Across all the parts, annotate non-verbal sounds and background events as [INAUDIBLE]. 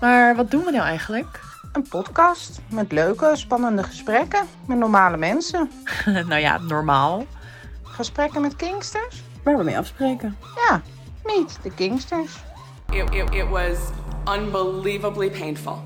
Maar wat doen we nou eigenlijk? Een podcast met leuke, spannende gesprekken met normale mensen. [LAUGHS] nou ja, normaal. Gesprekken met Kingsters? Waar we mee afspreken. Ja, niet de Kingsters. It, it, it was unbelievably painful.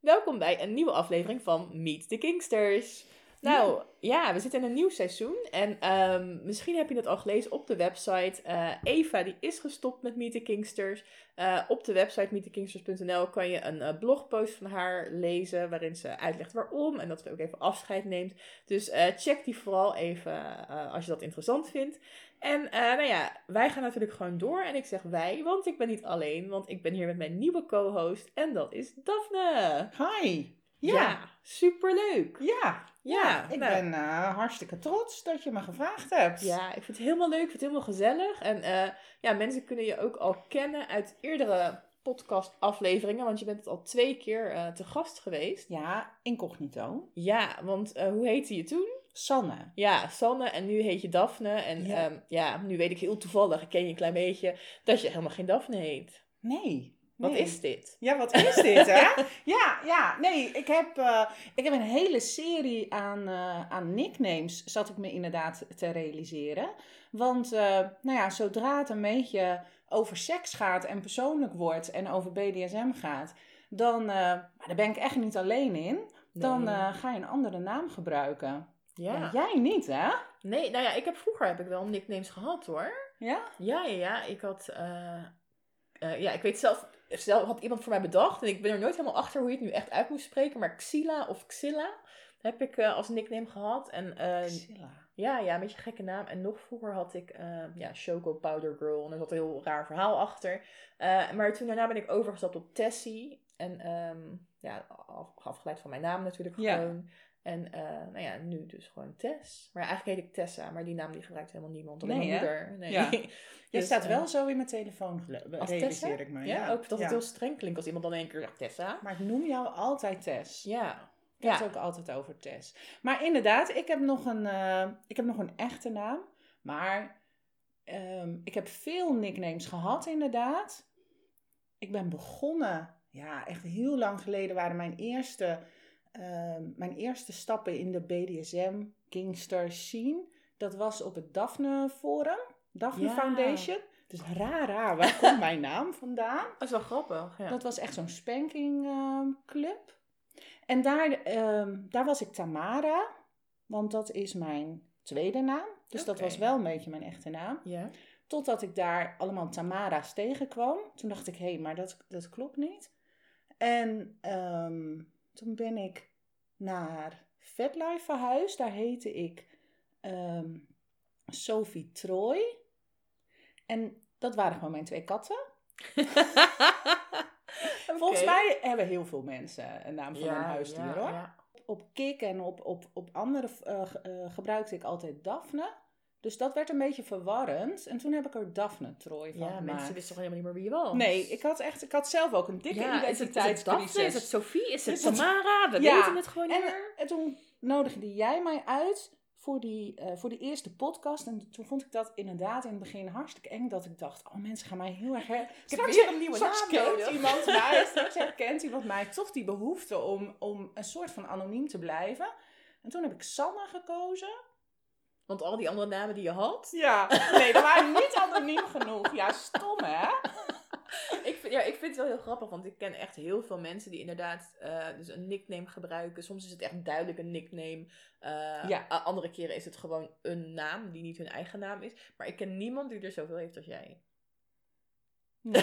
Welkom bij een nieuwe aflevering van Meet the Kingsters. Nou ja, we zitten in een nieuw seizoen. En ehm, misschien heb je het al gelezen op de website. Eh, Eva die is gestopt met Meet the Kingsters. Eh, op de website meetthekingsters.nl kan je een uh, blogpost van haar lezen. Waarin ze uitlegt waarom. En dat ze ook even afscheid neemt. Dus check die vooral even als je dat interessant vindt. En nou ja, wij gaan natuurlijk gewoon door. En ik zeg wij, want ik ben niet alleen. Want ik ben hier met mijn nieuwe co-host. En dat is Daphne. Hi. Ja, ja superleuk. Ja, ja, ik nou. ben uh, hartstikke trots dat je me gevraagd hebt. Ja, ik vind het helemaal leuk, ik vind het helemaal gezellig. En uh, ja, mensen kunnen je ook al kennen uit eerdere podcastafleveringen, want je bent al twee keer uh, te gast geweest. Ja, incognito. Ja, want hoe heette je toen? Sanne. Ja, Sanne. En nu heet je Daphne. En ja. Um, ja, nu weet ik heel toevallig, ik ken je een klein beetje, dat je helemaal geen Daphne heet. Nee, wat is dit? Ja, wat is dit, hè? [LAUGHS] ja, ja, nee, ik heb, uh, ik heb een hele serie aan, uh, aan nicknames, zat ik me inderdaad te realiseren. Want, uh, nou ja, zodra het een beetje over seks gaat en persoonlijk wordt en over BDSM gaat, dan, daar ben ik echt niet alleen in. Dan nee. ga je een andere naam gebruiken. Ja. ja. Jij niet, hè? Nee, nou ja, ik heb vroeger heb ik wel nicknames gehad, hoor. Ja? Ja, ja, ja. Ik had, ja, ik weet zelf zelf had iemand voor mij bedacht. En ik ben er nooit helemaal achter hoe je het nu echt uit moest spreken. Maar Xila of Xilla heb ik uh, als nickname gehad. En, uh, Xilla. Ja, ja, een beetje een gekke naam. En nog vroeger had ik uh, ja, Choco Powder Girl. En er zat een heel raar verhaal achter. maar toen daarna ben ik overgestapt op Tessie. En um, ja, af, afgeleid van mijn naam natuurlijk gewoon. Ja. En uh, nou ja, nu dus gewoon Tess. Maar eigenlijk heet ik Tessa, maar die naam die gebruikt helemaal niemand. Alleen nee, mijn moeder. Nee. Ja. [LAUGHS] Je dus, staat wel uh, zo in mijn telefoon, realiseer ik me. Ja, ja, ook dat het heel streng klinkt als iemand dan één keer zegt Tessa. Maar ik noem jou altijd Tess. Ja. Ik heb het ook altijd over Tess. Maar inderdaad, ik heb nog een, uh, ik heb nog een echte naam. Maar um, ik heb veel nicknames gehad inderdaad. Ik ben begonnen, ja echt heel lang geleden waren mijn eerste... Uh, mijn eerste stappen in de BDSM Kingster scene, dat was op het Daphne Forum, Daphne ja. Foundation. Dus raar, raar, waar komt mijn [LAUGHS] naam vandaan? Dat is wel grappig. Ja. Dat was echt zo'n spanking um, club. En daar, um, daar was ik Tamara, want dat is mijn tweede naam. Dus okay. dat was wel een beetje mijn echte naam. Ja. Totdat ik daar allemaal Tamara's tegenkwam. Toen dacht ik, hé, hey, maar dat, dat klopt niet. En um, toen ben ik naar Vetlife verhuisd. Daar heette ik um, Sophie Troy. En dat waren gewoon mijn twee katten. [LAUGHS] okay. Volgens mij hebben heel veel mensen een naam van ja, hun huisdier ja, hoor. Ja. Op Kik en op, op, op andere uh, uh, gebruikte ik altijd Daphne. Dus dat werd een beetje verwarrend. En toen heb ik er Daphne Troy van ja, gemaakt. mensen wisten toch helemaal niet meer wie je was? Nee, ik had, echt, ik had zelf ook een dikke ja, identiteitscrisis. Is het, is het Sophie? Is het is Tamara? We ja. weten het gewoon niet en, meer. En toen nodigde jij mij uit voor die, uh, voor die eerste podcast. En toen vond ik dat inderdaad in het begin hartstikke eng. Dat ik dacht, oh mensen gaan mij heel erg... Her... Ik heb weer een nieuwe straks naam kent iemand [LAUGHS] mij, straks herkent iemand mij. Toch die behoefte om, om een soort van anoniem te blijven. En toen heb ik Sanne gekozen. Want al die andere namen die je had. Ja, nee, dat waren niet anoniem genoeg. Ja, stom hè? [LAUGHS] ik, vind, ja, ik vind het wel heel grappig, want ik ken echt heel veel mensen die inderdaad uh, dus een nickname gebruiken. Soms is het echt duidelijk een nickname. Uh, ja. Andere keren is het gewoon een naam die niet hun eigen naam is. Maar ik ken niemand die er zoveel heeft als jij. Nee.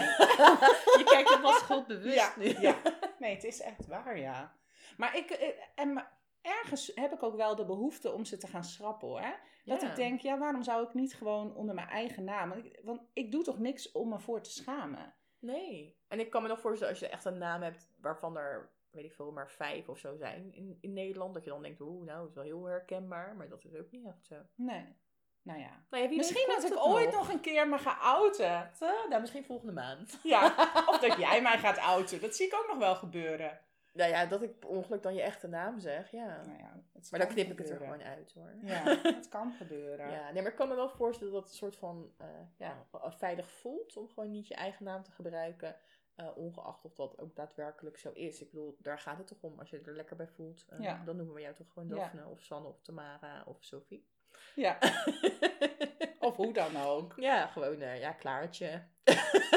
[LAUGHS] je kijkt er wel schuldbewust ja, nu. ja. Nee, het is echt waar, ja. Maar ik... En, ergens heb ik ook wel de behoefte om ze te gaan schrappen hoor. Dat Ja. ik denk, ja, waarom zou ik niet gewoon onder mijn eigen naam... Want ik, want ik doe toch niks om me voor te schamen? Nee. En ik kan me nog voorstellen als je echt een naam hebt waarvan er, weet ik veel, maar vijf of zo zijn in, in Nederland. Dat je dan denkt, oeh, nou, dat is wel heel herkenbaar. Maar dat is ook niet echt zo. Nee. Nou ja. Nou ja Misschien dat ik ooit nog een keer me ga outen. Nou, misschien volgende maand. Ja, [LAUGHS] of dat jij mij gaat outen. Dat zie ik ook nog wel gebeuren. Nou ja, dat ik per ongeluk dan je echte naam zeg, ja. Nou ja Maar dan knip ik het er gewoon uit hoor. Ja, [LAUGHS] het kan gebeuren. Ja, nee, maar ik kan me wel voorstellen dat het een soort van eh, ja, veilig voelt om gewoon niet je eigen naam te gebruiken. Eh, ongeacht of dat ook daadwerkelijk zo is. Ik bedoel, daar gaat het toch om. Als je er lekker bij voelt, eh, Ja. dan noemen we jou toch gewoon Ja. Daphne of Sanne of Tamara of Sophie. Ja, [LAUGHS] of hoe dan ook. ja, gewoon, eh, ja, Klaartje.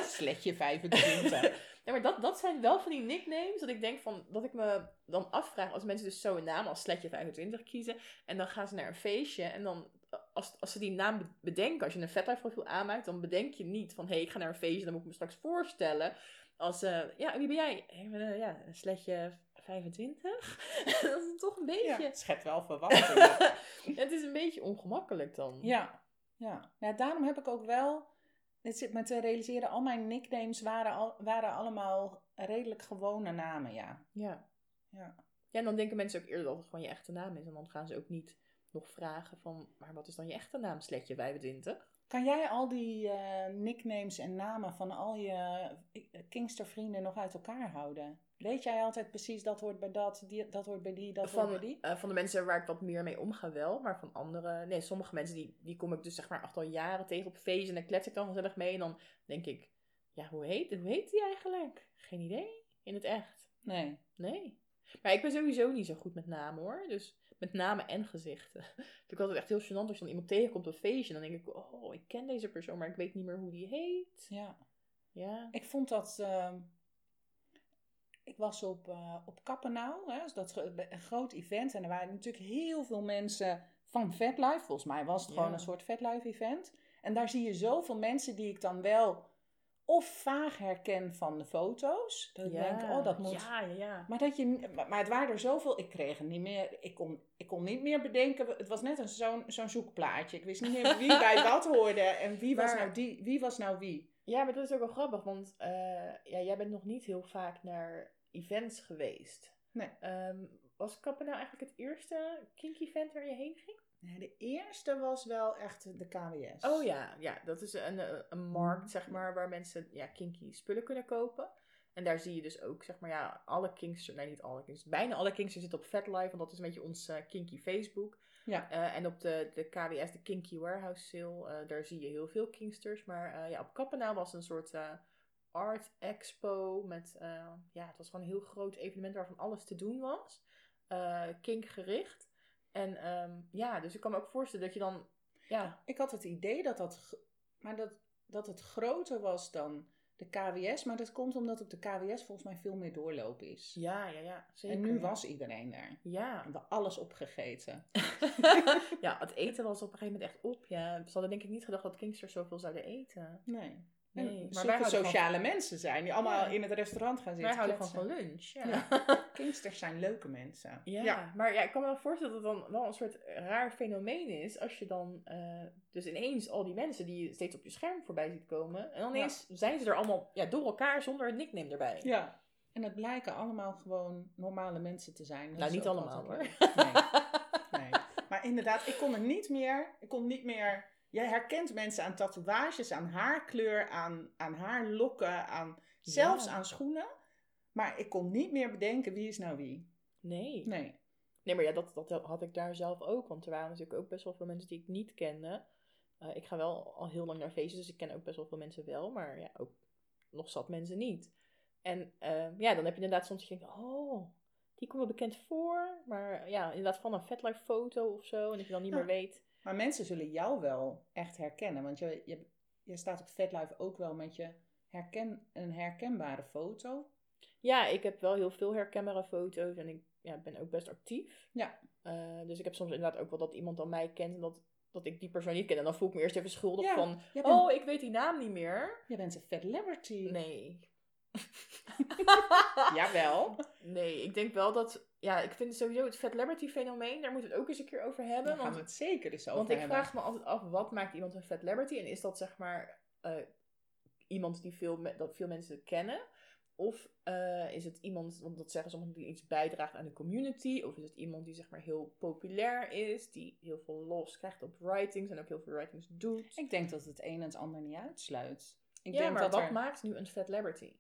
Sletje 25. [LAUGHS] Ja, maar dat, dat zijn wel van die nicknames dat ik denk van, dat ik me dan afvraag als mensen dus zo een naam als Sletje 25 kiezen en dan gaan ze naar een feestje en dan, als, als ze die naam be- bedenken, als je een vetlife profiel aanmaakt, dan bedenk je niet van, hé, hey, ik ga naar een feestje, dan moet ik me straks voorstellen als, eh, ja, wie ben jij? Eh, ja, Sletje 25? [LAUGHS] dat is toch een beetje, Ja, het schept wel [LAUGHS] verwachtingen. het is een beetje ongemakkelijk dan. Ja, ja. ja, daarom heb ik ook wel. Het zit me te realiseren, al mijn nicknames waren, al, waren allemaal redelijk gewone namen, ja. Ja. ja. Ja, en dan denken mensen ook eerder dat het gewoon je echte naam is. En dan gaan ze ook niet nog vragen van, maar wat is dan je echte naam, Sletje 25? Kan jij al die eh, nicknames en namen van al je eh, Kingster-vrienden nog uit elkaar houden? Weet jij altijd precies dat hoort bij dat, die, dat hoort bij die, dat hoort bij Van, die? eh, van de mensen waar ik wat meer mee omga wel, maar van andere, nee, sommige mensen die, die kom ik dus zeg maar echt al jaren tegen op feesten en daar klets ik dan gezellig mee. En dan denk ik, ja, hoe heet, hoe heet die eigenlijk? Geen idee, in het echt. Nee. Nee. Maar ik ben sowieso niet zo goed met namen hoor. Dus met namen en gezichten. [LAUGHS] Ik altijd echt heel gênant als je dan iemand tegenkomt op een feestje. En dan denk ik, oh, ik ken deze persoon, maar ik weet niet meer hoe die heet. Ja. Ja. Ik vond dat. ehm, ik was op, eh op Kappenau, hè, dus dat een groot event. En er waren natuurlijk heel veel mensen van VetLife. Volgens mij was het gewoon een soort VetLife event. En daar zie je zoveel mensen die ik dan wel of vaag herken van de foto's. Dat ik denk, oh, dat moet. Ja, ja, ja. Maar, dat je, maar het waren er zoveel, ik kreeg het niet meer, ik kon, ik kon niet meer bedenken. Het was net een zo'n zo'n zoekplaatje. Ik wist niet meer wie [LAUGHS] bij wat hoorde en wie was, nou die, wie was nou wie. Ja, maar dat is ook wel grappig, want eh, ja, jij bent nog niet heel vaak naar events geweest. Nee. Ehm, was Kappen nou eigenlijk het eerste kinky event waar je heen ging? Nee, de eerste was wel echt de KWS. Oh ja, ja dat is een, een, een markt, zeg maar, waar mensen ja, kinky spullen kunnen kopen. En daar zie je dus ook, zeg maar, ja, alle kinksters, nee niet alle kinksters, bijna alle kinksters zitten op FatLife, want dat is een beetje ons eh, kinky Facebook. Ja. Eh, en op de, de KWS, de Kinky Warehouse Sale, eh, daar zie je heel veel kinksters. Maar ja, op Kappenaal was een soort art expo met, ja, het was gewoon een heel groot evenement waarvan alles te doen was. Eh kinkgericht. En ehm, ja, dus ik kan me ook voorstellen dat je dan, ja, Ik had het idee dat, dat, maar dat, dat het groter was dan de KWS. Maar dat komt omdat op de KWS volgens mij veel meer doorlopen is. ja, ja, ja, zeker. en nu was iedereen daar. Ja. We hebben alles opgegeten. [LAUGHS] ja, het eten was op een gegeven moment echt op. Ja. Ze hadden denk ik niet gedacht dat kinksters zoveel zouden eten. Nee. Nee, En maar wij sociale mensen zijn die allemaal Ja. in het restaurant gaan Wij zitten houden gewoon van lunch. Ja. Ja. [LAUGHS] Kingsters zijn leuke mensen. Ja, maar ja, ik kan me wel voorstellen dat het dan wel een soort raar fenomeen is als je dan eh, dus ineens al die mensen die je steeds op je scherm voorbij ziet komen en dan ineens zijn ze er allemaal ja, door elkaar zonder een nickname erbij. Ja. En het blijken allemaal gewoon normale mensen te zijn. Dat Nou, niet allemaal, leuk. Nee. nee. Maar inderdaad, ik kon er niet meer. Ik kon niet meer. Jij herkent mensen aan tatoeages, aan haarkleur, aan, aan haarlokken, aan, zelfs Ja. aan schoenen. Maar ik kon niet meer bedenken wie is nou wie. Nee. Nee. Nee, maar ja, dat, dat had ik daar zelf ook. Want er waren natuurlijk ook best wel veel mensen die ik niet kende. Eh, ik ga wel al heel lang naar feestjes, dus ik ken ook best wel veel mensen wel. Maar ja, ook nog zat mensen niet. En eh, ja, dan heb je inderdaad soms dat je denkt, oh, die komt wel bekend voor. Maar ja, inderdaad van een vetlife foto of zo. En dat je dan niet Ja. meer weet. Maar mensen zullen jou wel echt herkennen. Want je, je, je staat op VetLife ook wel met je herken, een herkenbare foto. Ja, ik heb wel heel veel herkenbare foto's en ik ja, ben ook best actief. Ja. Eh, dus ik heb soms inderdaad ook wel dat iemand dan mij kent en dat, dat ik die persoon niet ken. En dan voel ik me eerst even schuldig Ja, van, bent- oh, ik weet die naam niet meer. Je bent een celebrity. Nee. [LAUGHS] [LAUGHS] Jawel. Nee, ik denk wel dat, ja, ik vind sowieso het celebrity fenomeen, daar moeten we het ook eens een keer over hebben. Daar gaan want we het zeker eens over Want ik hebben. vraag me altijd af, wat maakt iemand een celebrity? En is dat zeg maar eh, iemand die veel, dat veel mensen kennen? Of eh, is het iemand, want dat zeggen sommigen, die iets bijdraagt aan de community? Of is het iemand die zeg maar heel populair is, die heel veel los krijgt op writings en ook heel veel writings doet? Ik denk dat het een en het ander niet uitsluit. Ik ja, denk maar dat wat er, maakt nu een celebrity?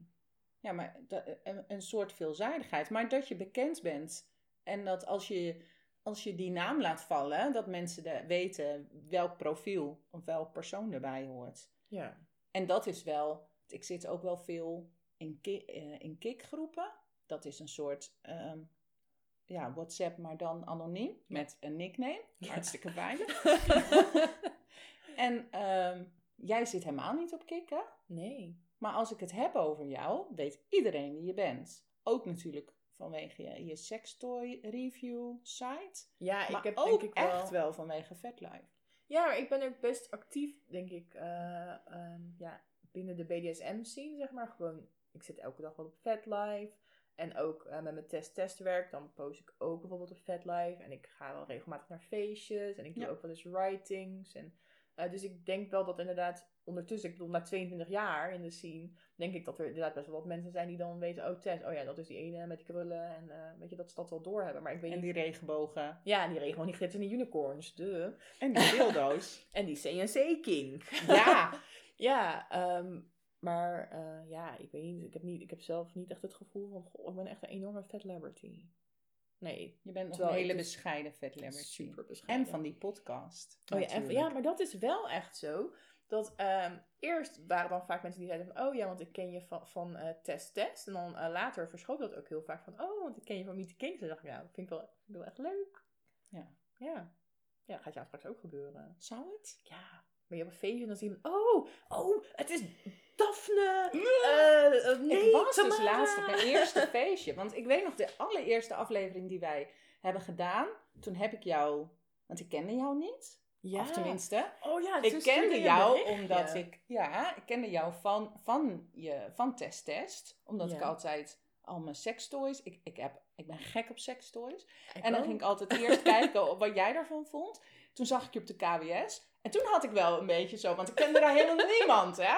Ja, maar een, een soort veelzijdigheid. Maar dat je bekend bent. En dat als je, als je die naam laat vallen, dat mensen de, weten welk profiel of welk persoon erbij hoort. Ja. En dat is wel, ik zit ook wel veel in, ki- eh, in kikgroepen. Dat is een soort ehm, ja, WhatsApp, maar dan anoniem. Met een nickname. Hartstikke veilig. [LAUGHS] [LAUGHS] en ehm, jij zit helemaal niet op kikken. Nee. Maar als ik het heb over jou, weet iedereen wie je bent. Ook natuurlijk vanwege je, je sextoy review site. Ja, maar ik heb ook denk ik wel... echt wel vanwege VetLife. Ja, maar ik ben ook best actief, denk ik, eh, ehm, ja, binnen de BDSM-scene, zeg maar. Gewoon, ik zit elke dag wel op FetLife. En ook eh, met mijn test-testwerk, dan post ik ook bijvoorbeeld op FetLife. En ik ga wel regelmatig naar feestjes. En ik doe Ja. ook wel eens writings. En, eh, dus ik denk wel dat inderdaad, ondertussen, ik bedoel, na 22 jaar in de scene, denk ik dat er inderdaad best wel wat mensen zijn die dan weten, oh Tess, oh ja, dat is die ene met die krullen. En eh, weet je, dat ze dat wel doorhebben. Maar ik weet En niet... die regenbogen. Ja, en die regen gewoon die glitters en die unicorns, de. En die dildo's. [LAUGHS] En die CNC-king. ja. [LAUGHS] Ja, ehm, maar eh, ja, ik weet niet. Ik heb, niet. ik heb zelf niet echt het gevoel van, goh, ik ben echt een enorme vet celebrity. Nee, Je bent nog Terwijl een hele dus bescheiden vet celebrity. super bescheiden. En van die podcast. Oh ja, en, natuurlijk. ja, maar dat is wel echt zo. Dat ehm, eerst waren dan vaak mensen die zeiden van, oh ja, want ik ken je van, van eh, Test Test. En dan eh, later verschoot dat ook heel vaak van, oh, want ik ken je van Meet the Kings. En dan dacht ik, nou, vind ik wel, vind ik wel echt leuk. Ja. Ja. Ja, gaat jou straks ook gebeuren. Zou het? Ja, ben je op een feestje en dan zie je, oh, oh, het is Daphne. eh, nee, ik was dus laatst op mijn eerste feestje. Want ik weet nog de allereerste aflevering die wij hebben gedaan. Toen heb ik jou... Want ik kende jou niet. Ja. Of tenminste, Oh ja, ik kende jou omdat ik... Ja, ik kende jou van, van, je, van Test Test. Omdat Ja. ik altijd al mijn sextoys... Ik, ik, heb, ik ben gek op sextoys. En dan ook. ging ik altijd eerst [LAUGHS] kijken wat jij daarvan vond. Toen zag ik je op de KWS. En toen had ik wel een beetje zo, want ik kende daar helemaal [LAUGHS] niemand, hè?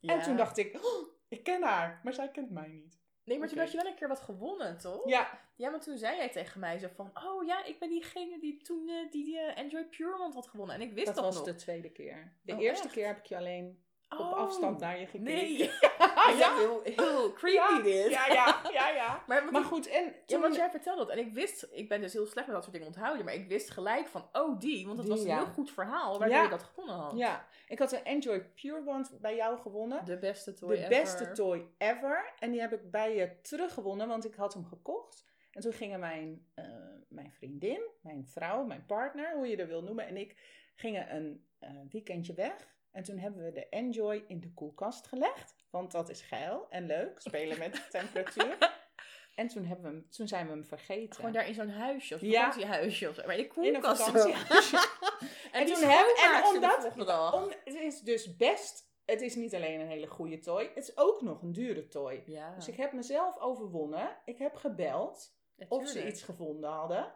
En Ja. toen dacht ik, oh, ik ken haar, maar zij kent mij niet. Nee, maar toen had je wel een keer wat gewonnen, toch? Ja, Ja, maar toen zei jij tegen mij zo van... Oh ja, ik ben diegene die toen eh, die eh, Android Puremont had gewonnen. En ik wist dat dat, was nog. de tweede keer. De Oh, eerste echt? keer heb ik je alleen op Oh, afstand naar je gekeken. Nee. [LAUGHS] ja, ja. Heel, heel creepy dit. ja, ja, ja, ja. [LAUGHS] Maar, goed, en Ja, toen... want jij vertelde dat. En ik wist, ik ben dus heel slecht met dat soort dingen onthouden. Maar ik wist gelijk van, oh die. Want Die, was een heel goed verhaal waardoor je dat gewonnen had. Ja, ik had een Android Pure One bij jou gewonnen. De beste toy de ever. beste toy ever. En die heb ik bij je teruggewonnen, want ik had hem gekocht. En toen gingen mijn, eh, mijn vriendin, mijn vrouw, mijn partner, hoe je dat wil noemen, en ik gingen een eh, weekendje weg. En toen hebben we de Enjoy in de koelkast gelegd. Want dat is geil en leuk, spelen met de [LAUGHS] temperatuur. En toen, hebben we hem, toen zijn we hem vergeten. Gewoon daar in zo'n huisje, of Ja. vakantiehuisje of zo. Maar in de in een koelkast vakantiehuisje. [LAUGHS] En, En toen heb- en omdat-. Om, het is dus best, het is niet alleen een hele goede toy, het is ook nog een dure toy. Ja, Dus ik heb mezelf overwonnen. Ik heb gebeld of ze iets gevonden hadden.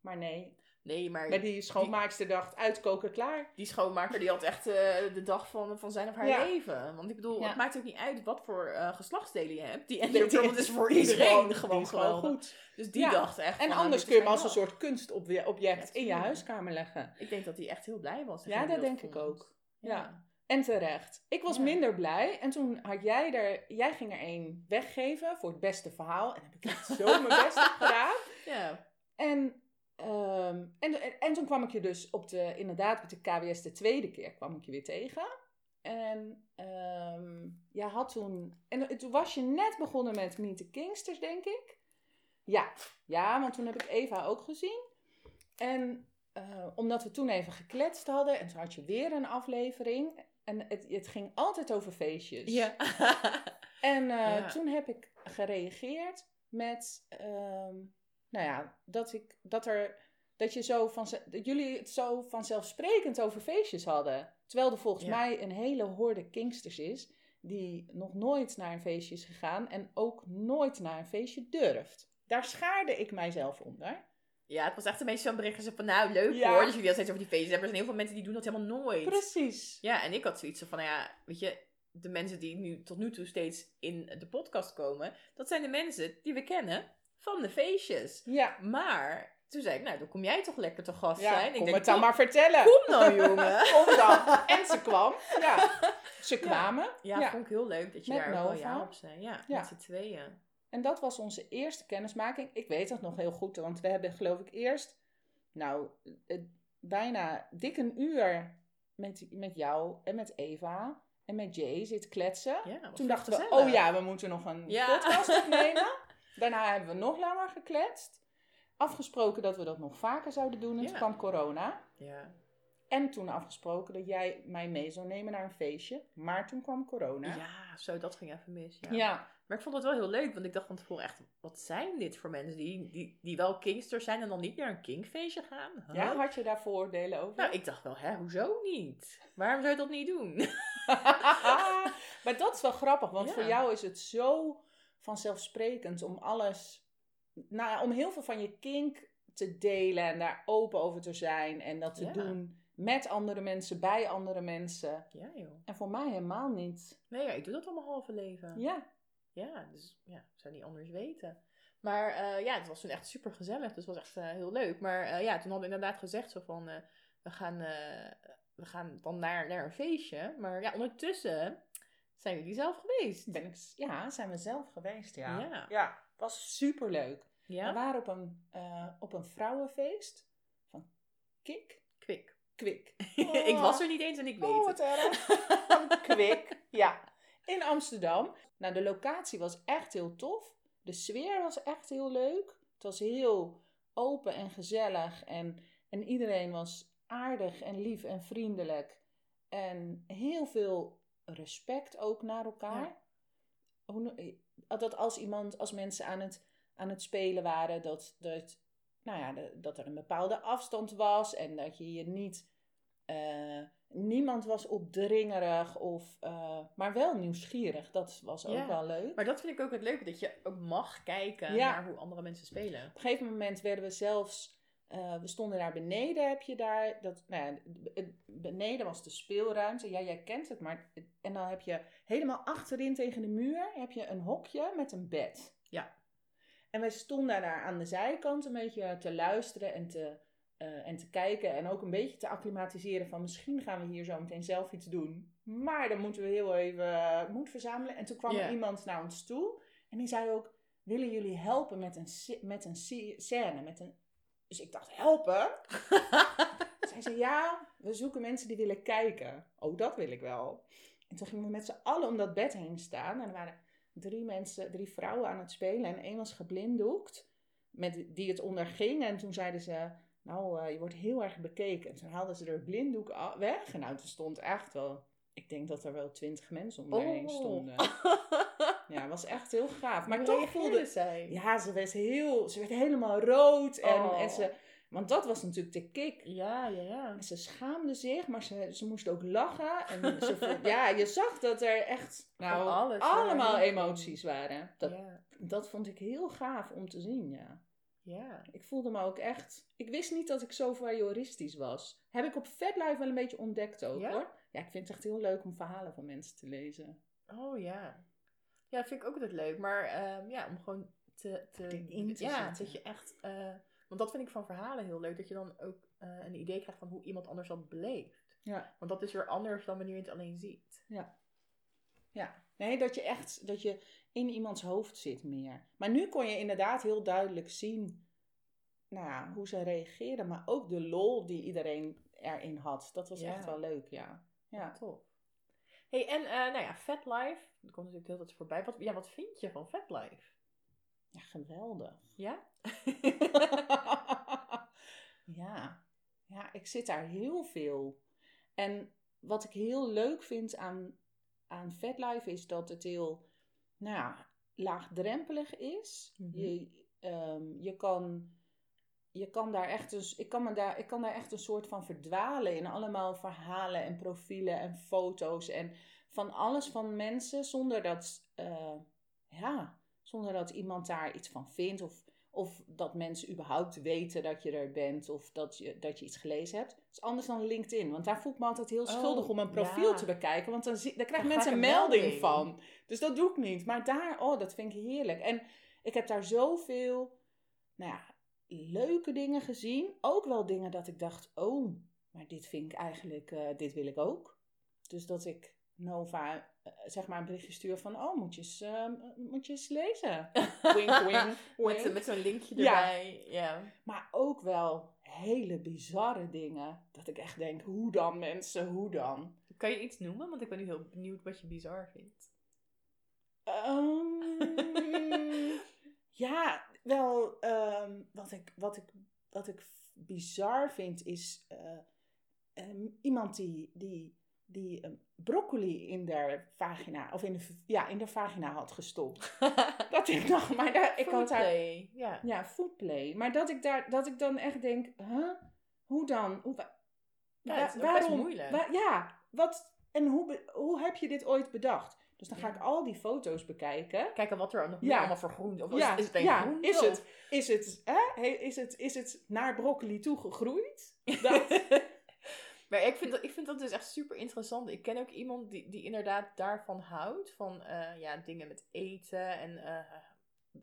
Maar nee, Nee, maar bij die schoonmaakster dacht, uitkoken klaar. die schoonmaker die had echt eh, de dag van, van zijn of haar Ja. leven. Want ik bedoel, Ja. het maakt ook niet uit wat voor eh, geslachtsdelen je hebt. Die die- is voor is iedereen gewoon- gewoon, goed. Dus die Ja. dacht echt En van, anders kun je hem als een soort kunstobject in je huiskamer leggen. Ik denk dat hij echt heel blij was. Ja, dat denk ik ook. Ja. En terecht. Ik was Ja. minder blij. En toen had jij er... Jij ging er één weggeven voor het beste verhaal. En heb ik echt zo mijn best gedaan. [LAUGHS] Ja. En, ehm, en, en, en toen kwam ik je dus op de, inderdaad met de KWS de tweede keer kwam ik je weer tegen. En ehm jij had toen, en toen was je net begonnen met Meet the Kingsters, denk ik. Ja, ja, want toen heb ik Eva ook gezien. En eh, omdat we toen even gekletst hadden en toen had je weer een aflevering. En het, het ging altijd over feestjes. Ja. En eh, Ja. toen heb ik gereageerd met, ehm, nou ja, dat ik, dat er, dat je zo van, dat jullie het zo vanzelfsprekend over feestjes hadden. Terwijl er volgens Ja. mij een hele horde Kingsters is die nog nooit naar een feestje is gegaan en ook nooit naar een feestje durft. Daar schaarde ik mijzelf onder. ja, het was echt een beetje zo'n bericht van, nou leuk Ja. hoor. Dus jullie steeds over die feestjes hebben. Er zijn heel veel mensen die doen dat helemaal nooit. Precies. Ja, en ik had zoiets van, nou ja, weet je, de mensen die nu tot nu toe steeds in de podcast komen, dat zijn de mensen die we kennen van de feestjes. Ja, Maar toen zei ik, nou, dan kom jij toch lekker te gast ja zijn. Ik kom denk, het dan maar vertellen. Kom nou, jongen. [LAUGHS] Kom dan. En ze kwam. Ja, ze kwamen. Ja, Ja. vond ik heel leuk dat je Met daar ook wel op zei. Ja, Ja. met z'n tweeën. En dat was onze eerste kennismaking. Ik weet dat nog heel goed, want we hebben geloof ik eerst, nou, eh, bijna dik een uur met, met jou en met Eva. en met Jay zitten kletsen. Ja, Toen dachten we, oh ja, we moeten nog een podcast opnemen. [LAUGHS] Daarna hebben we nog langer gekletst. Afgesproken dat we dat nog vaker zouden doen. En Ja. toen kwam corona. Ja. En toen afgesproken dat jij mij mee zou nemen naar een feestje. Maar toen kwam corona. ja, zo, dat ging even mis. Ja. Ja. Maar ik vond het wel heel leuk, want ik dacht van tevoren echt, wat zijn dit voor mensen die, die, die wel kingsters zijn en dan niet naar een kingfeestje gaan? Huh? ja, had je daar vooroordelen over? Nou, ik dacht wel, hè, hoezo niet? Waarom zou je dat niet doen? [LAUGHS] [LAUGHS] maar dat is wel grappig, want Ja. voor jou is het zo vanzelfsprekend om alles, nou ja, om heel veel van je kink te delen en daar open over te zijn en dat te Ja. doen met andere mensen, bij andere mensen. Ja, joh. En voor mij helemaal niet. Nee, ja, ik doe dat al mijn halve leven. Ja, Ja, dus ja, ik zou niet anders weten. Maar eh, ja, het was toen echt super gezellig. Dus het was echt eh, heel leuk. Maar eh, ja, toen hadden we inderdaad gezegd zo van, we, gaan, we gaan dan naar, naar een feestje. Maar ja, ondertussen zijn jullie zelf geweest. ben ik, ja, zijn we zelf geweest, ja. Ja. ja was superleuk. We waren op een, eh, op een vrouwenfeest van Kik. Kwik. Kwik. [LAUGHS] ik was er niet eens en ik weet Oh, het. wat erg. Van Kwik, ja. In Amsterdam. Nou, de locatie was echt heel tof. De sfeer was echt heel leuk. Het was heel open en gezellig. En, en iedereen was aardig en lief en vriendelijk. En heel veel respect ook naar elkaar. Ja. No- Dat als iemand, als mensen aan het, aan het spelen waren, dat, dat, nou ja, dat er een bepaalde afstand was. En dat je je niet eh, niemand was opdringerig, of, eh, maar wel nieuwsgierig. Dat was ook Ja, wel leuk. Maar dat vind ik ook het leuke, dat je ook mag kijken Ja. naar hoe andere mensen spelen. Op een gegeven moment werden we zelfs, eh, we stonden daar beneden, heb je daar, dat, nou ja, beneden was de speelruimte. Ja, jij kent het, maar, en dan heb je helemaal achterin tegen de muur, heb je een hokje met een bed. Ja. En wij stonden daar aan de zijkant een beetje te luisteren en te, eh, en te kijken. En ook een beetje te acclimatiseren van misschien gaan we hier zo meteen zelf iets doen. Maar dan moeten we heel even eh, moed verzamelen. En toen kwam er iemand naar ons toe. En die zei ook, willen jullie helpen met een, met een scène? Met een... Dus ik dacht, helpen? [LAUGHS] Zij zei, ja, we zoeken mensen die willen kijken. Oh, dat wil ik wel. En toen gingen we met z'n allen om dat bed heen staan. En er waren drie mensen, drie vrouwen aan het spelen. En één was geblinddoekt, met, die het onderging. En toen zeiden ze, nou, eh, je wordt heel erg bekeken. En toen haalden ze er blinddoek weg. En nou, er stond echt wel, ik denk dat er wel twintig mensen om Oh. stonden. [LAUGHS] Ja, was echt heel gaaf. Maar Hoe toch voelde... zij? Ja, ze werd, heel, ze werd helemaal rood. En, Oh. en ze, want dat was natuurlijk de kick. Ja, ja, ja. En ze schaamde zich, maar ze, ze moest ook lachen. En ze voelde- [LAUGHS] ja, je zag dat er echt nou, alles, allemaal ja. emoties waren. Dat, Ja, dat vond ik heel gaaf om te zien, ja. ja. Ik voelde me ook echt... Ik wist niet dat ik zo voyeuristisch was. Heb ik op VetLife wel een beetje ontdekt ook, Ja? hoor. Ja, ik vind het echt heel leuk om verhalen van mensen te lezen. Oh ja. Ja, vind ik ook altijd leuk. Maar ehm, ja, om gewoon te... te Erin te ja, zitten. dat je echt... eh, want dat vind ik van verhalen heel leuk. Dat je dan ook eh, een idee krijgt van hoe iemand anders dat beleeft. Ja. Want dat is weer anders dan wanneer je het alleen ziet. Ja. Ja. Nee, dat je echt dat je in iemands hoofd zit meer. Maar nu kon je inderdaad heel duidelijk zien nou ja, hoe ze reageerden. Maar ook de lol die iedereen erin had. Dat was Ja. echt wel leuk, ja. Ja. Tof. Hey, en eh, nou ja, Fat Life. Dat komt natuurlijk heel tijd voorbij. Wat, ja, wat vind je van Fat Life? ja, geweldig. Ja? [LAUGHS] ja. ja, ik zit daar heel veel. En wat ik heel leuk vind aan, aan VetLife is dat het heel nou, ja, laagdrempelig is. Mhm. je, ehm, je, kan, je kan daar echt dus, ik kan, me daar, ik kan daar echt een soort van verdwalen in allemaal verhalen en profielen en foto's en van alles van mensen zonder dat, eh, ja, zonder dat iemand daar iets van vindt of, of dat mensen überhaupt weten dat je er bent of dat je, dat je iets gelezen hebt. Dat is anders dan LinkedIn, want daar voel ik me altijd heel schuldig om een profiel ja. te bekijken, want dan, zie, daar krijgen Dan mensen een een melding melding. van. Dus dat doe ik niet. Maar daar, oh, dat vind ik heerlijk. En ik heb daar zoveel, nou ja, leuke dingen gezien. Ook wel dingen dat ik dacht, oh, maar dit vind ik eigenlijk, eh, dit wil ik ook. Dus dat ik Nova, eh, zeg maar, een berichtje stuur van, oh, moet je eens, eh, moet je eens lezen. wink, [LAUGHS] wink, wink. Met, met zo'n linkje erbij. Ja. Maar ook wel hele bizarre dingen. Dat ik echt denk, hoe dan mensen, hoe dan? Kan je iets noemen? Want ik ben nu heel benieuwd wat je bizar vindt. Ehm, [LAUGHS] ja, wel, ehm, wat, ik, wat, ik, wat ik bizar vind is eh, ehm, iemand die, die, die een broccoli in de vagina, of in de, ja, in de vagina had gestopt. [LAUGHS] dat ik nog, maar daar, ik had daar, Foodplay, Ja. ja, foodplay. Maar dat ik, daar, dat ik dan echt denk, huh? hoe dan? Hoe, wa- Ja, wa- het is best moeilijk. wa- ja, wat, en hoe, hoe heb je dit ooit bedacht? Dus dan ga ik al die foto's bekijken. Kijken wat er nog meer Ja. allemaal voor groente... Of is, Ja, het- is het een ja, groente? is het, is het, hè? Is het, is het naar broccoli toe gegroeid? [LAUGHS] Dat, maar ik vind, dat, ik vind dat dus echt super interessant. Ik ken ook iemand die, die inderdaad daarvan houdt. Van eh, ja, dingen met eten en eh,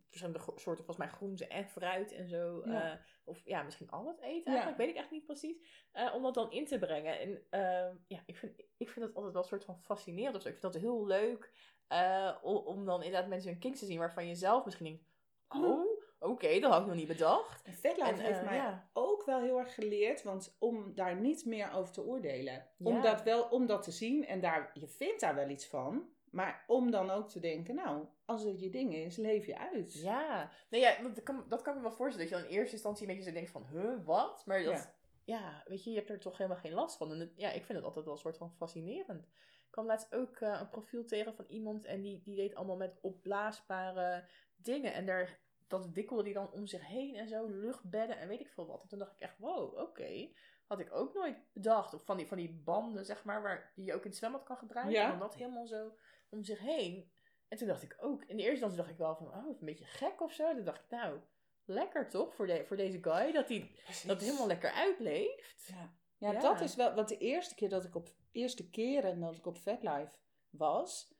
verschillende soorten, volgens mij groenten en fruit en zo. Ja. eh, of ja, misschien al het eten Ja. eigenlijk, weet ik echt niet precies. eh, om dat dan in te brengen. En eh, ja, ik vind, ik vind dat altijd wel een soort van fascinerend of zo. Ik vind dat heel leuk eh, om, dan inderdaad mensen een kinks te zien waarvan je zelf misschien denkt... Oh, oké, dat had ik nog niet bedacht. En En, heeft mij ja. ook wel heel erg geleerd, want om daar niet meer over te oordelen. Om dat wel, om dat te zien en daar, je vindt daar wel iets van. Maar om dan ook te denken, nou, als het je ding is, leef je uit. Ja, nee, ja dat, kan, dat kan ik me wel voorstellen. Dat je dan in eerste instantie een beetje zo denkt van, huh, wat? Maar dat, ja. weet je, je hebt er toch helemaal geen last van. En het- ja, ik vind het altijd wel een soort van fascinerend. Ik kwam laatst ook eh, een profiel tegen van iemand en die, die deed allemaal met opblaasbare dingen. En daar, dat wikkelde die dan om zich heen en zo, luchtbedden en weet ik veel wat. En toen dacht ik echt, wow, oké. Had ik ook nooit bedacht. Of van die, van die banden, zeg maar, waar, die je ook in het zwembad kan gebruiken. Ja. En dan dat helemaal zo om zich heen. En toen dacht ik ook, in de eerste instantie dacht ik wel van, oh, een beetje gek of zo. Toen dacht ik, nou, lekker toch voor, de, voor deze guy, dat hij dat helemaal lekker uitleeft. Ja. Ja, Ja. dat is wel, want de eerste keer dat ik op, eerste keren dat ik op Vetlife was,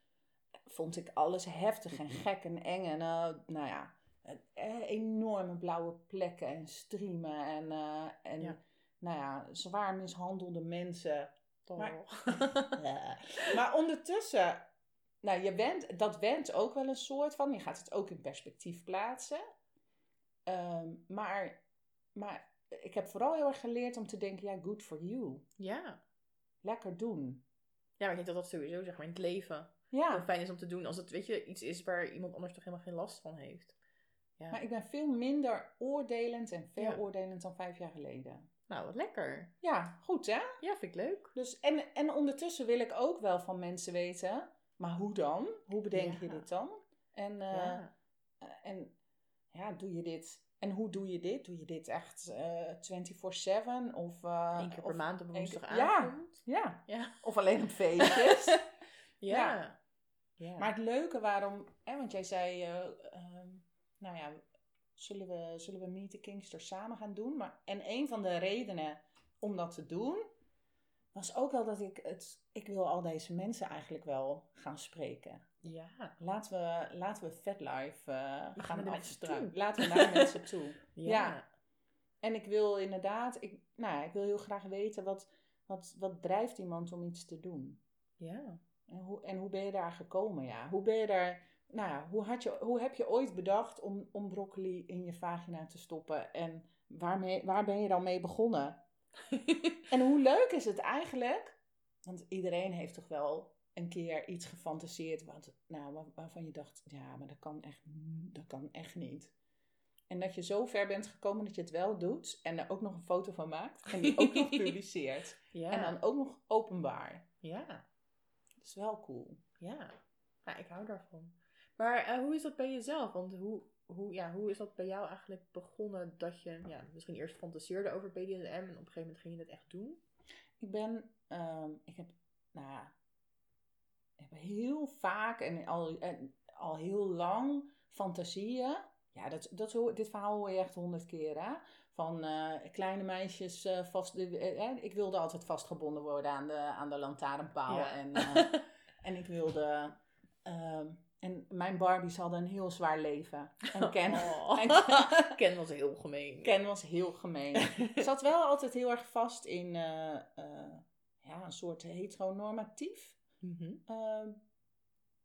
vond ik alles heftig en gek en eng en, eh, nou ja, eh, enorme blauwe plekken en streamen en, eh, en Ja. nou ja, zwaar mishandelde mensen. Oh. [LAUGHS] Maar- maar ondertussen, nou, je went, dat went ook wel een soort van. Je gaat het ook in perspectief plaatsen. Ehm, maar, maar ik heb vooral heel erg geleerd om te denken, ja, good for you. ja. Lekker doen. Ja, maar ik denk dat dat sowieso, zeg maar, in het leven Ja, fijn is om te doen. Als het, weet je, iets is waar iemand anders toch helemaal geen last van heeft. Ja. maar ik ben veel minder oordelend en veroordelend dan vijf jaar geleden. Nou, wat lekker. Ja, goed hè? Ja, vind ik leuk. Dus, en, en ondertussen wil ik ook wel van mensen weten, maar hoe dan? Hoe bedenk je Ja. dit dan? En, eh, ja. Eh, en ja, doe je dit? En hoe doe je dit? Doe je dit echt eh 24-7? Of, Eén keer per of- maand op woensdagavond. Ja, Ja. of alleen op feestjes. [LAUGHS] Ja. Ja. ja. maar het leuke waarom, hè, want jij zei, eh, ehm, nou ja, zullen we, zullen we Meet the Kingster samen gaan doen? Maar, en een van de redenen om dat te doen, was ook wel dat ik het, ik wil al deze mensen eigenlijk wel gaan spreken. ja. Laten we, laten we Vetlife eh gaan gaan toe. Laten we naar mensen [LAUGHS] toe. Ja. Ja. En ik wil inderdaad, ik, nou ik wil heel graag weten wat, wat, wat drijft iemand om iets te doen. Ja. En hoe, en hoe ben je daar gekomen? Ja? Hoe ben je daar, nou hoe, had je, hoe heb je ooit bedacht om, om broccoli in je vagina te stoppen? En waarmee, waar ben je dan mee begonnen? [LAUGHS] En hoe leuk is het eigenlijk? Want iedereen heeft toch wel een keer iets gefantaseerd wat, nou, waar- waarvan je dacht, ja, maar dat kan echt, dat kan echt niet. En dat je zo ver bent gekomen dat je het wel doet en er ook nog een foto van maakt en die ook nog [LAUGHS] publiceert. Ja. En dan ook nog openbaar. Ja. Dat is wel cool. Ja. ja, ik hou daarvan. Maar eh, hoe is dat bij jezelf? Want hoe, hoe, ja, hoe is dat bij jou eigenlijk begonnen dat je ja, misschien eerst fantaseerde over BDSM en op een gegeven moment ging je het echt doen? Ik ben, ehm, ik heb, nou ja, ik heb heel vaak en al, en al heel lang fantasieën. Ja, dat, dat, hoor- dit verhaal hoor je echt honderd keer, hè? Van eh, kleine meisjes eh, vast... eh, ik wilde altijd vastgebonden worden aan de, aan de lantaarnpaal. Ja. En, en ik wilde... ehm, en mijn Barbies hadden een heel zwaar leven. En Ken, [LAUGHS] Oh. en [LAUGHS] Ken was heel gemeen. Ken was heel gemeen. [LAUGHS] zat wel altijd heel erg vast in eh, eh, ja, een soort heteronormatief. Mhm. Ehm,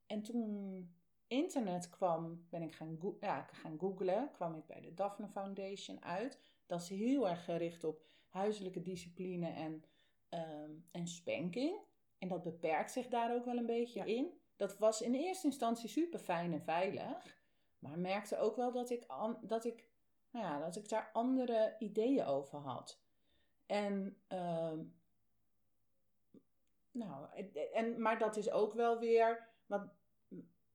en toen internet kwam, ben ik gaan, go- ja, gaan googlen. Kwam ik bij de Daphne Foundation uit. Dat is heel erg gericht op huiselijke discipline en, ehm, en spanking. en dat beperkt zich daar ook wel een beetje in. Dat was in eerste instantie super fijn en veilig. Maar merkte ook wel dat ik, dat ik, nou ja, dat ik daar andere ideeën over had. En, ehm, nou, en, maar dat is ook wel weer, wat,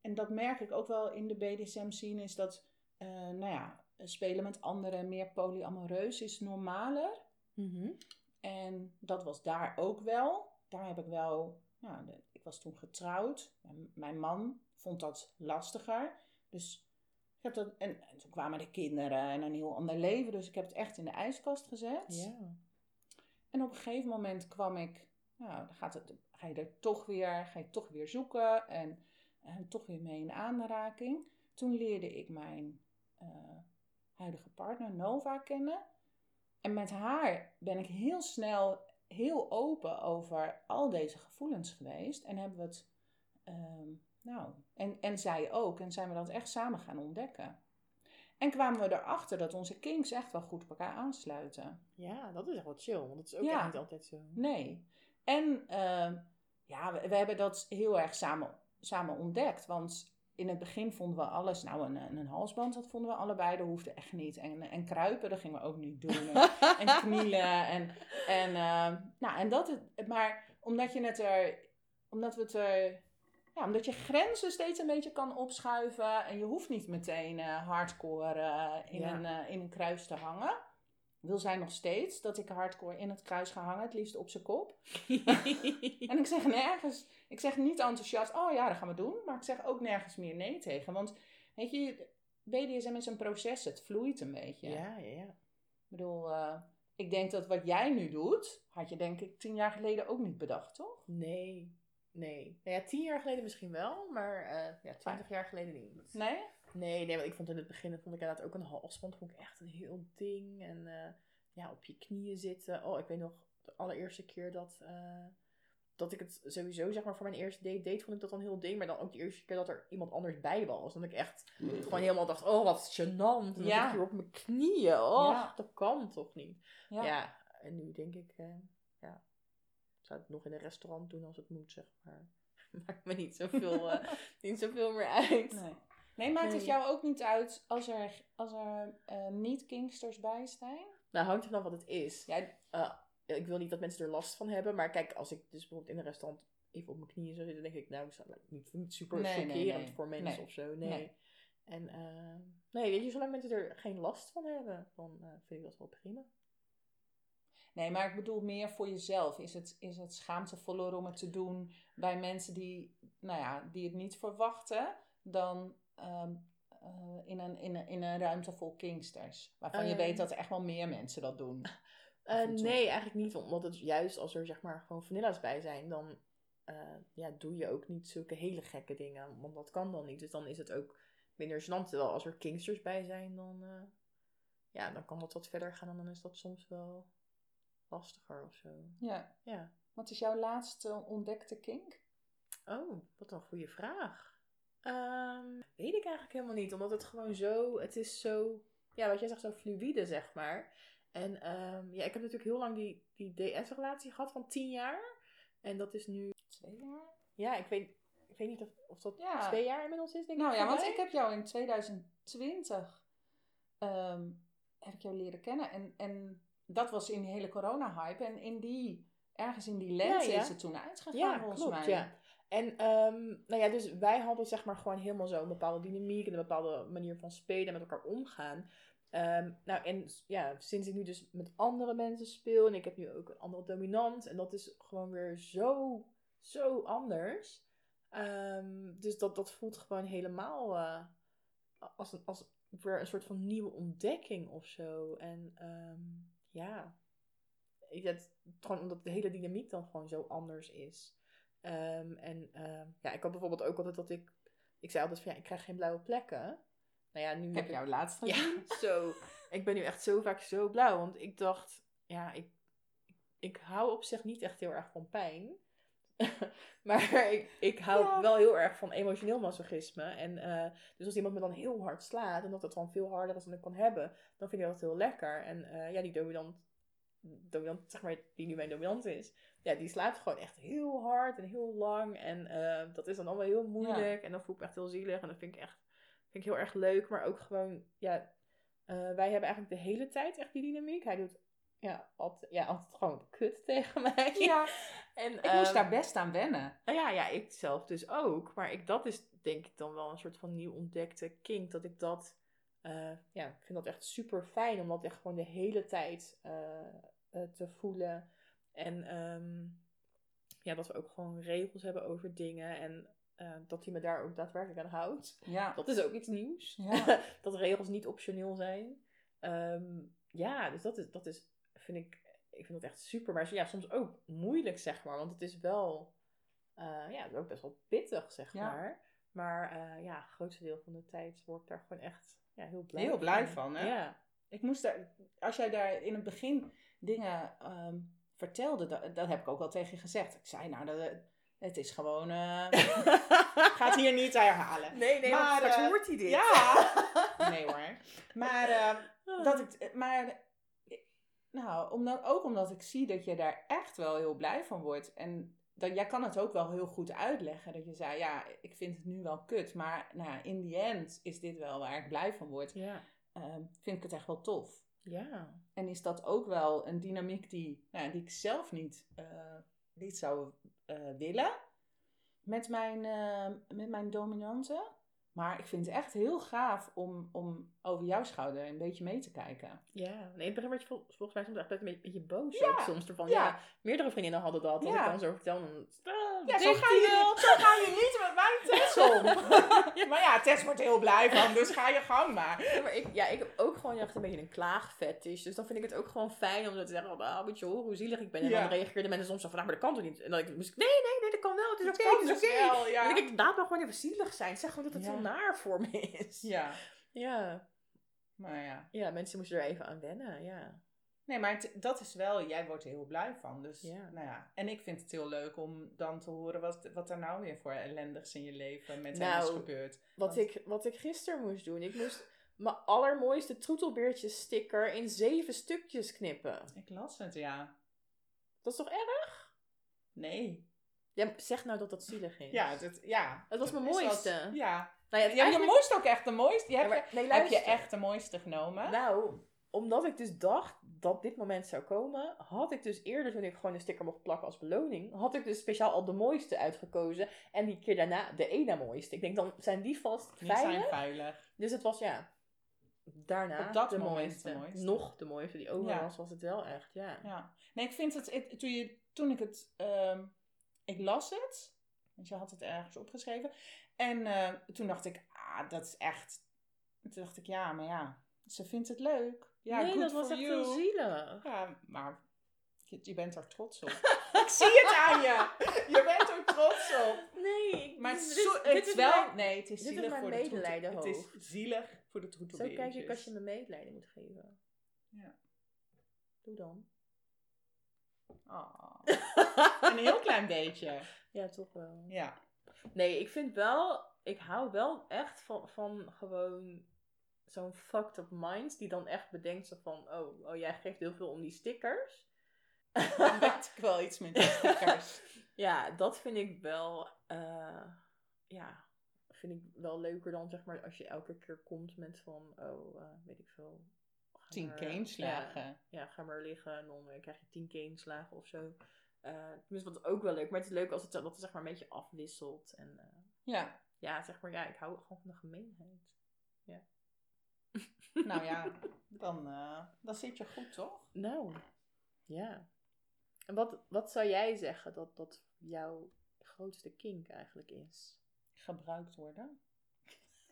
en dat merk ik ook wel in de BDSM scene, is dat, eh, nou ja, spelen met anderen, meer polyamoreus is normaler. Mhm. En dat was daar ook wel. Daar heb ik wel, nou, de- ik was toen getrouwd. En mijn man vond dat lastiger. Dus ik heb dat, en, en toen kwamen de kinderen en een heel ander leven. Dus ik heb het echt in de ijskast gezet. Ja. En op een gegeven moment kwam ik, nou, dan gaat het, ga je er toch weer, ga je toch weer zoeken en, en toch weer mee in aanraking. Toen leerde ik mijn eh, huidige partner Nova kennen. En met haar ben ik heel snel heel open over al deze gevoelens geweest. En hebben we het, ehm, nou, en, en zij ook. En zijn we dat echt samen gaan ontdekken. En kwamen we erachter dat onze kinks echt wel goed op elkaar aansluiten. ja, dat is echt wel chill. Want dat is ook Ja. niet altijd zo. Nee. En ehm, ja, we, we hebben dat heel erg samen, samen ontdekt. Want in het begin vonden we alles, nou een, een halsband, dat vonden we allebei, dat hoefde echt niet. En, en kruipen, dat gingen we ook niet doen. En, [LAUGHS] en knielen. En, en, ehm, nou, en dat, het- maar omdat je het er, omdat we het er, ja, omdat je grenzen steeds een beetje kan opschuiven. En je hoeft niet meteen eh, hardcore eh, in, Ja. een, eh, in een kruis te hangen. Wil zij nog steeds dat ik hardcore in het kruis ga hangen, het liefst op zijn kop. [LAUGHS] En ik zeg nergens, ik zeg niet enthousiast, oh ja, dat gaan we doen. Maar ik zeg ook nergens meer nee tegen. Want weet je, BDSM is een proces, het vloeit een beetje. ja, ja, ja. Ik bedoel, eh, ik denk dat wat jij nu doet, had je denk ik tien jaar geleden ook niet bedacht, toch? Nee. Nee. Nou ja, tien jaar geleden misschien wel, maar eh ja, twintig jaar geleden niet. Nee? Nee, nee, want ik vond in het begin vond ik inderdaad ook een halsband vond ik echt een heel ding. En eh, ja, op je knieën zitten. Oh, ik weet nog de allereerste keer dat, eh, dat ik het sowieso, zeg maar, voor mijn eerste date deed, vond ik dat dan heel ding. Maar dan ook de eerste keer dat er iemand anders bij was. Dat ik echt gewoon helemaal dacht, oh, wat gênant. En dan Ja. zit ik hier op mijn knieën. Oh, Ja. dat kan toch niet. Ja. Ja, en nu denk ik, eh, ja, ik zou het nog in een restaurant doen als het moet, zeg maar. [LAUGHS] Maakt me niet zoveel, eh, [LAUGHS] niet zoveel meer uit. Nee. Nee, maakt het jou ook niet uit als er, als er eh, niet-kingsters bij zijn? Nou, hangt er vanaf wat het is. Ja, Eh, ik wil niet dat mensen er last van hebben, maar kijk, als ik dus bijvoorbeeld in een restaurant even op mijn knieën zou zitten, denk ik, nou, lijkt niet, niet super Nee, nee, chockerend nee. voor mensen of zo. Nee. En eh, nee, weet je, zolang mensen er geen last van hebben, dan vind ik dat wel prima. Nee, maar ik bedoel meer voor jezelf. Is het, is het schaamtevoller om het te doen bij mensen die, nou ja, die het niet verwachten, dan ehm, eh, in, een, in, een, in een ruimte vol kingsters? Waarvan je Ehm. weet dat er echt wel meer mensen dat doen. [LAUGHS] Eh, nee, eigenlijk niet. Omdat het juist als er zeg maar gewoon vanilla's bij zijn, dan eh, ja, doe je ook niet zulke hele gekke dingen. Want dat kan dan niet. Dus dan is het ook minder gênant. Terwijl als er kingsters bij zijn, dan, ja, dan kan dat wat verder gaan. En dan is dat soms wel lastiger of zo. Ja. Ja. Wat is jouw laatste ontdekte kink? Oh, wat een goede vraag. Ehm, weet ik eigenlijk helemaal niet. Omdat het gewoon zo, het is zo, ja, wat jij zegt, zo fluïde, zeg maar. En ehm, ja, ik heb natuurlijk heel lang die, die DS-relatie gehad van tien jaar. En dat is nu, Twee jaar? ja, ik weet, ik weet niet of, of dat Ja. twee jaar inmiddels is, denk Nou ik. ja, want ik heb jou in 2020 ehm, heb ik jou leren kennen. En, en dat was in die hele corona-hype. En in die, ergens in die lente Ja, ja. is het toen uitgegaan, Ja, volgens klopt, mij. ja. En ehm, nou ja, dus wij hadden zeg maar gewoon helemaal zo een bepaalde dynamiek en een bepaalde manier van spelen en met elkaar omgaan. Ehm, nou, en ja, sinds ik nu dus met andere mensen speel en ik heb nu ook een andere dominant en dat is gewoon weer zo, zo anders. Ehm, dus dat, dat voelt gewoon helemaal eh, als, een, als weer een soort van nieuwe ontdekking of zo. En ja, ik, dat, gewoon omdat de hele dynamiek dan gewoon zo anders is. Ehm, en ehm, ja, ik had bijvoorbeeld ook altijd dat ik... Ik zei altijd van ja, ik krijg geen blauwe plekken. Nou ja, nu Ik heb jou laatst gezien. Ja, [LAUGHS] zo. Ik ben nu echt zo vaak zo blauw. Want ik dacht, ja, ik, ik hou op zich niet echt heel erg van pijn. [LAUGHS] maar ik, ik hou Ja. wel heel erg van emotioneel masochisme. En eh, dus als iemand me dan heel hard slaat, en dat het dan veel harder is dan ik kan hebben, dan vind ik dat heel lekker. En eh, ja, die dominant dominant, zeg maar, die nu mijn dominant is, ja, die slaapt gewoon echt heel hard en heel lang. En eh, dat is dan allemaal heel moeilijk. En dan voel ik me echt heel zielig. En dat vind ik echt vind ik heel erg leuk. Maar ook gewoon, ja, eh, wij hebben eigenlijk de hele tijd echt die dynamiek. Hij doet ja, altijd, ja, altijd gewoon kut [LAUGHS] tegen mij. Ja, En, ik moest ehm, daar best aan wennen. nou ja, ja, ik zelf dus ook. Maar ik, dat is denk ik dan wel een soort van nieuw ontdekte kink. Dat ik dat, eh, ja, ik vind dat echt super fijn. Om dat echt gewoon de hele tijd te voelen. En ehm, ja, dat we ook gewoon regels hebben over dingen. En eh, dat hij me daar ook daadwerkelijk aan houdt. Ja. Dat is ook iets nieuws. Ja. [LAUGHS] dat regels niet optioneel zijn. Ehm, ja, dus dat is, dat is, vind ik, ik vind dat echt super. Maar ja, soms ook moeilijk, zeg maar. Want het is wel, eh, ja, het is ook best wel pittig, zeg Ja. maar. Maar eh, ja, het grootste deel van de tijd word ik daar gewoon echt ja, heel blij Heel blij van, hè? Ja. Ik moest daar, als jij daar in het begin dingen ehm, vertelde, dat, dat heb ik ook al tegen je gezegd. Ik zei, nou, dat, het is gewoon, eh gaat hier niet herhalen. [LAUGHS] nee, nee, Maar, straks eh, hoort hij dit. Ja, [LAUGHS] nee hoor. Maar, eh, dat ik, maar nou, omdat, ook omdat ik zie dat je daar echt wel heel blij van wordt. En dat, jij kan het ook wel heel goed uitleggen. Dat je zei, ja, ik vind het nu wel kut. Maar nou, in the end is dit wel waar ik blij van word. Ja. Ehm, vind ik het echt wel tof. Ja. En is dat ook wel een dynamiek die, nou, die ik zelf niet, eh, niet zou eh, willen met mijn, eh, met mijn dominante. Maar ik vind het echt heel gaaf om, om over jouw schouder een beetje mee te kijken. Ja, nee, in het begin werd je vol- volgens mij soms echt een beetje, beetje boos Ja, ook soms ervan. ja. Ja. meerdere vriendinnen hadden dat. Als Ja. ik dan zo vertel, dan... Ah, Ja, zo ga, je, zo ga je niet met mijn [LAUGHS] Tess om. [LAUGHS] maar ja, Tess wordt heel blij van, dus ga je gang maar. Ja, maar ik, ja, ik heb ook gewoon echt een beetje een klaagfetish. Dus dan vind ik het ook gewoon fijn om te zeggen, oh, nou, moet je horen hoe zielig ik ben. En dan reageerden mensen soms zo van, nou, maar dat kan toch niet? En dan ik, nee, nee, nee, dat kan wel. Het is oké, het is dus oké. ja. Dan denk ik, laat maar gewoon even zielig zijn. Zeg gewoon dat het. Naar voor me is. Ja, Ja. maar ja. ja, mensen moesten er even aan wennen, ja. Nee, maar het- dat is wel, jij wordt er heel blij van. Dus, Ja. nou ja. En ik vind het heel leuk om dan te horen wat, wat er nou weer voor ellendigs in je leven met Nou, hem is gebeurd. Wat Want- ik, wat ik gisteren moest doen, ik moest mijn allermooiste troetelbeertjes sticker in zeven stukjes knippen. Ik las het, ja. Dat is toch erg? Nee. Ja, zeg nou dat dat zielig is. Ja, het, ja. Het was mijn mooiste. ja. Nou ja, je moest ook echt de mooiste. Je Ja, hebt, maar- je, nee, heb je echt de mooiste genomen? Nou, omdat ik dus dacht dat dit moment zou komen, had ik dus eerder, toen ik gewoon een sticker mocht plakken als beloning, had ik dus speciaal al de mooiste uitgekozen. En die keer daarna de ene mooiste. Ik denk, dan zijn die vast Die veilig. zijn veilig. Dus het was ja, daarna Op dat de, mooiste. de mooiste. Nog de mooiste. Die Ja. was, was het wel echt, ja. Ja. Nee, ik vind het, het- toen, je, toen ik het, ehm, ik las het, want je had het ergens opgeschreven. En eh, toen dacht ik, ah, dat is echt, toen dacht ik, ja, maar ja, ze vindt het leuk. Ja, nee, dat was echt you. heel zielig. Ja, maar je, je bent er trots op. [LAUGHS] ik zie het aan je. Je bent er trots op. Nee, ik- Maar dit, het, is- zo- dit het is wel, mijn- nee, het is dit zielig voor de medelijden Het is zielig voor de Zo troetelbeertjes. kijk ik als je me medelijden moet geven. Ja. Doe dan. Ah. Een heel klein beetje. Ja, toch wel. Ja. Nee, ik vind wel, ik hou wel echt van, van gewoon zo'n fucked up mind die dan echt bedenkt zo van, oh, oh jij geeft heel veel om die stickers. Dan weet ik wel iets met die stickers. [LAUGHS] ja, dat vind ik wel, eh, ja, vind ik wel leuker dan zeg maar als je elke keer komt met van, oh, eh, weet ik veel. Tien keenslagen. Ja, ja, ga maar liggen en dan eh, krijg je tien keenslagen of zo. Eh tenminste, wat ook wel leuk, maar het is leuk als het, dat het zeg maar een beetje afwisselt. En eh, Ja. ja, zeg maar, ja, ik hou gewoon van de gemeenheid. [LAUGHS] Nou ja, [LAUGHS] dan, eh, dan zit je goed, toch? Nou, ja. En wat, wat zou jij zeggen dat, dat jouw grootste kink eigenlijk is? Gebruikt worden.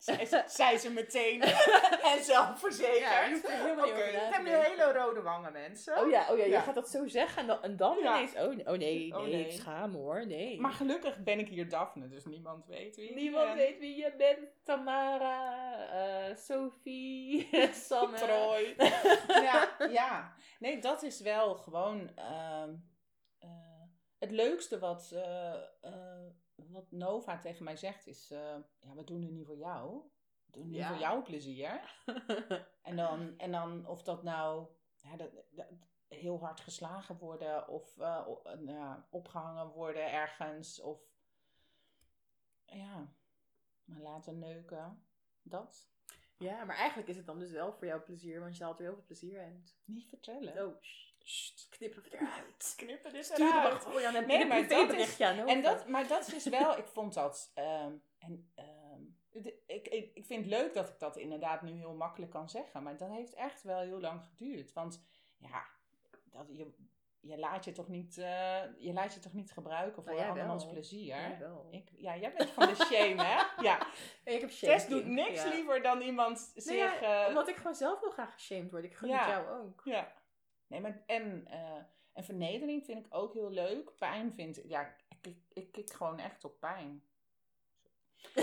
Zei ze, zei ze meteen. [LAUGHS] en zelfverzekerd. Ja, je niet ik heb nu hele rode wangen, mensen. Oh ja, oh ja, je gaat dat zo zeggen en dan, en dan Ja. ineens, oh, nee- oh nee, Oh nee, nee. ik schaam hoor, nee. Maar gelukkig ben ik hier Daphne, dus niemand weet wie ik Niemand ben. weet wie je bent, Tamara, eh, Sophie, [LAUGHS] Sanne. Troy. [LAUGHS] ja, ja. Nee, dat is wel gewoon ehm, eh, het leukste wat, eh, eh, wat Nova tegen mij zegt is, eh, ja, we doen het niet voor jou. We doen het niet voor jouw plezier. [LAUGHS] En dan, en dan of dat nou, ja, dat, dat- heel hard geslagen worden of ja, opgehangen worden ergens. Of ja, maar laten neuken. Dat. Ja, maar eigenlijk is het dan dus wel voor jouw plezier, want je haalt er heel veel plezier uit. Niet vertellen. Oh, sst, knippen we eruit. [LAUGHS] Is er wacht voor je aan een Nee, nee, maar dat aan En dat, maar dat is dus wel, [LAUGHS] ik vond dat. ehm, en, ehm, de- ik, ik, ik vind het leuk dat ik dat inderdaad nu heel makkelijk kan zeggen. Maar dat heeft echt wel heel lang geduurd. Want ja, dat, je, je, laat je, toch niet, eh, je laat je toch niet gebruiken voor Nou, andermans plezier. Ja, wel. Ik, ja, jij bent van de [LAUGHS] shame, hè? Ja. ik heb shame Tess doet niks ja. liever dan iemand Nee, zich... ja, eh, omdat ik gewoon zelf heel graag geshamed word. Ik gun Ja. het jou ook. Ja. Nee, maar en, eh, en vernedering vind ik ook heel leuk. Pijn vind ik, ja, ik, ik, ik kik gewoon echt op pijn. [LAUGHS]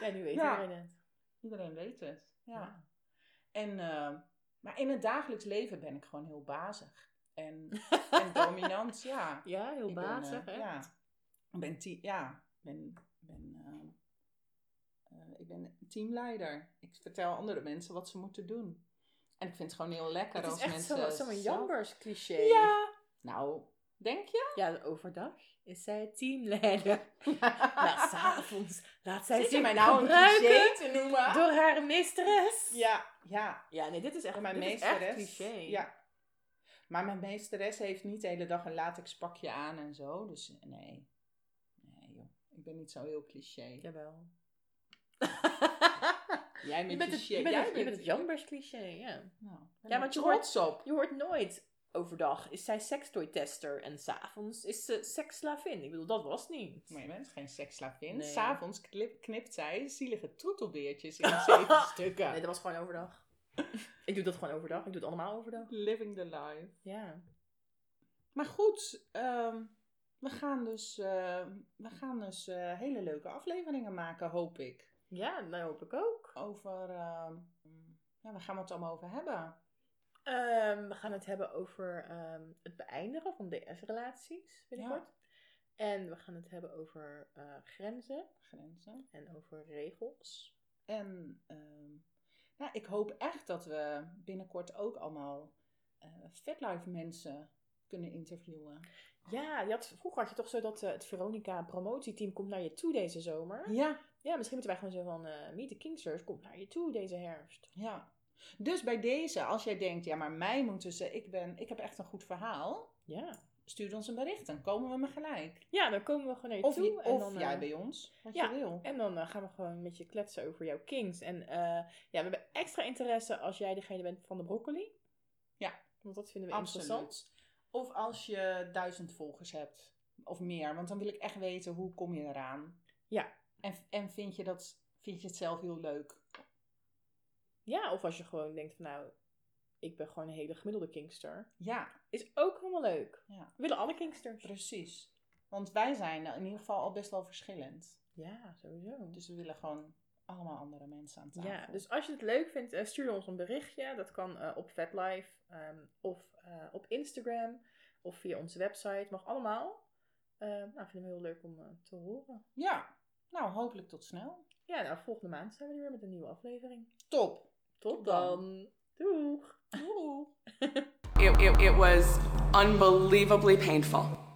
ja, nu weet Ja. iedereen het. Iedereen weet het. Ja. Ja. En, eh, maar in het dagelijks leven ben ik gewoon heel bazig. En, [LAUGHS] en dominant, ja. Ja, heel Ik bazig, eh, hè? Ja. Ik ben, ja, ben, ben, ik ben teamleider. Ik vertel andere mensen wat ze moeten doen. En ik vind het gewoon heel lekker Het is als echt mensen... zo'n zo jambers cliché. Ja. Nou, denk je? Ja, overdag is zij teamleider. [LAUGHS] maar s'avonds laat zij Zit zich mij nou een gebruiken cliché te noemen? door haar meesteres. Ja, ja. Ja, nee, dit is echt, En mijn meesteres. echt cliché. Ja. Maar mijn meesteres heeft niet de hele dag een latex pakje aan en zo. Dus eh, nee. Nee joh. Ik ben niet zo heel cliché. Jawel. [LAUGHS] Jij je met bent het, shit. je bent Jij het, je bent bent- het jambers cliché, ja. Nou, Ja, want je op. Je hoort nooit overdag is zij sekstoy-tester en s'avonds is ze seksslavin. Ik bedoel, dat was niet. Maar je bent geen seksslavin. Nee. S'avonds knip, knipt zij zielige troetelbeertjes in zeven [LAUGHS] stukken. Nee, dat was gewoon overdag. ik doe dat gewoon overdag. Ik doe het allemaal overdag. Living the life. Ja. Maar goed, ehm, we gaan dus, eh, we gaan dus eh, hele leuke afleveringen maken, hoop ik. Ja, dat hoop ik ook. Over, ehm, ja, waar gaan we het allemaal over hebben? Ehm, we gaan het hebben over ehm, het beëindigen van DS-relaties binnenkort. En we gaan het hebben over eh, grenzen Grenzen. en over regels. En nou, ik hoop echt dat we binnenkort ook allemaal eh Fatlife mensen kunnen interviewen. Ja, je had, vroeger had je toch zo dat eh, het Veronica promotieteam komt naar je toe deze zomer. Ja, Ja, misschien moeten wij gewoon zo van eh Meet the Kingsters komt naar je toe deze herfst. ja. Dus bij deze, als jij denkt, ja, maar mij moeten ze, ik, ben, ik heb echt een goed verhaal, Ja. stuur ons een bericht, dan komen we me gelijk. Ja, dan komen we gewoon naar je Of, toe. je- en of dan, eh, jij bij ons, wat ja, je wil. En dan eh, gaan we gewoon met je kletsen over jouw kings. En eh, ja, we hebben extra interesse als jij degene bent van de broccoli. Ja. Want dat vinden we interessant. Of als je duizend volgers hebt, of meer, want dan wil ik echt weten, hoe kom je eraan? Ja. En, en vind, je dat, vind je het zelf heel leuk? Ja, of als je gewoon denkt van nou, ik ben gewoon een hele gemiddelde kingster. Ja, Is ook helemaal leuk. ja. We willen alle kingsters. Precies. Want wij zijn in ieder geval al best wel verschillend. Ja, sowieso. Dus we willen gewoon allemaal andere mensen aan tafel. Ja, dus als je het leuk vindt, eh, stuur ons een berichtje. Dat kan eh, op VetLife ehm, of eh, op Instagram of via onze website. Mag allemaal. Eh, nou, vinden we heel leuk om eh, te horen. Ja, nou hopelijk tot snel. Ja, nou, volgende maand zijn we er weer met een nieuwe aflevering. Top. Tot dan. dan. Doeg! Doei. [LAUGHS] It, it, it was unbelievably painful.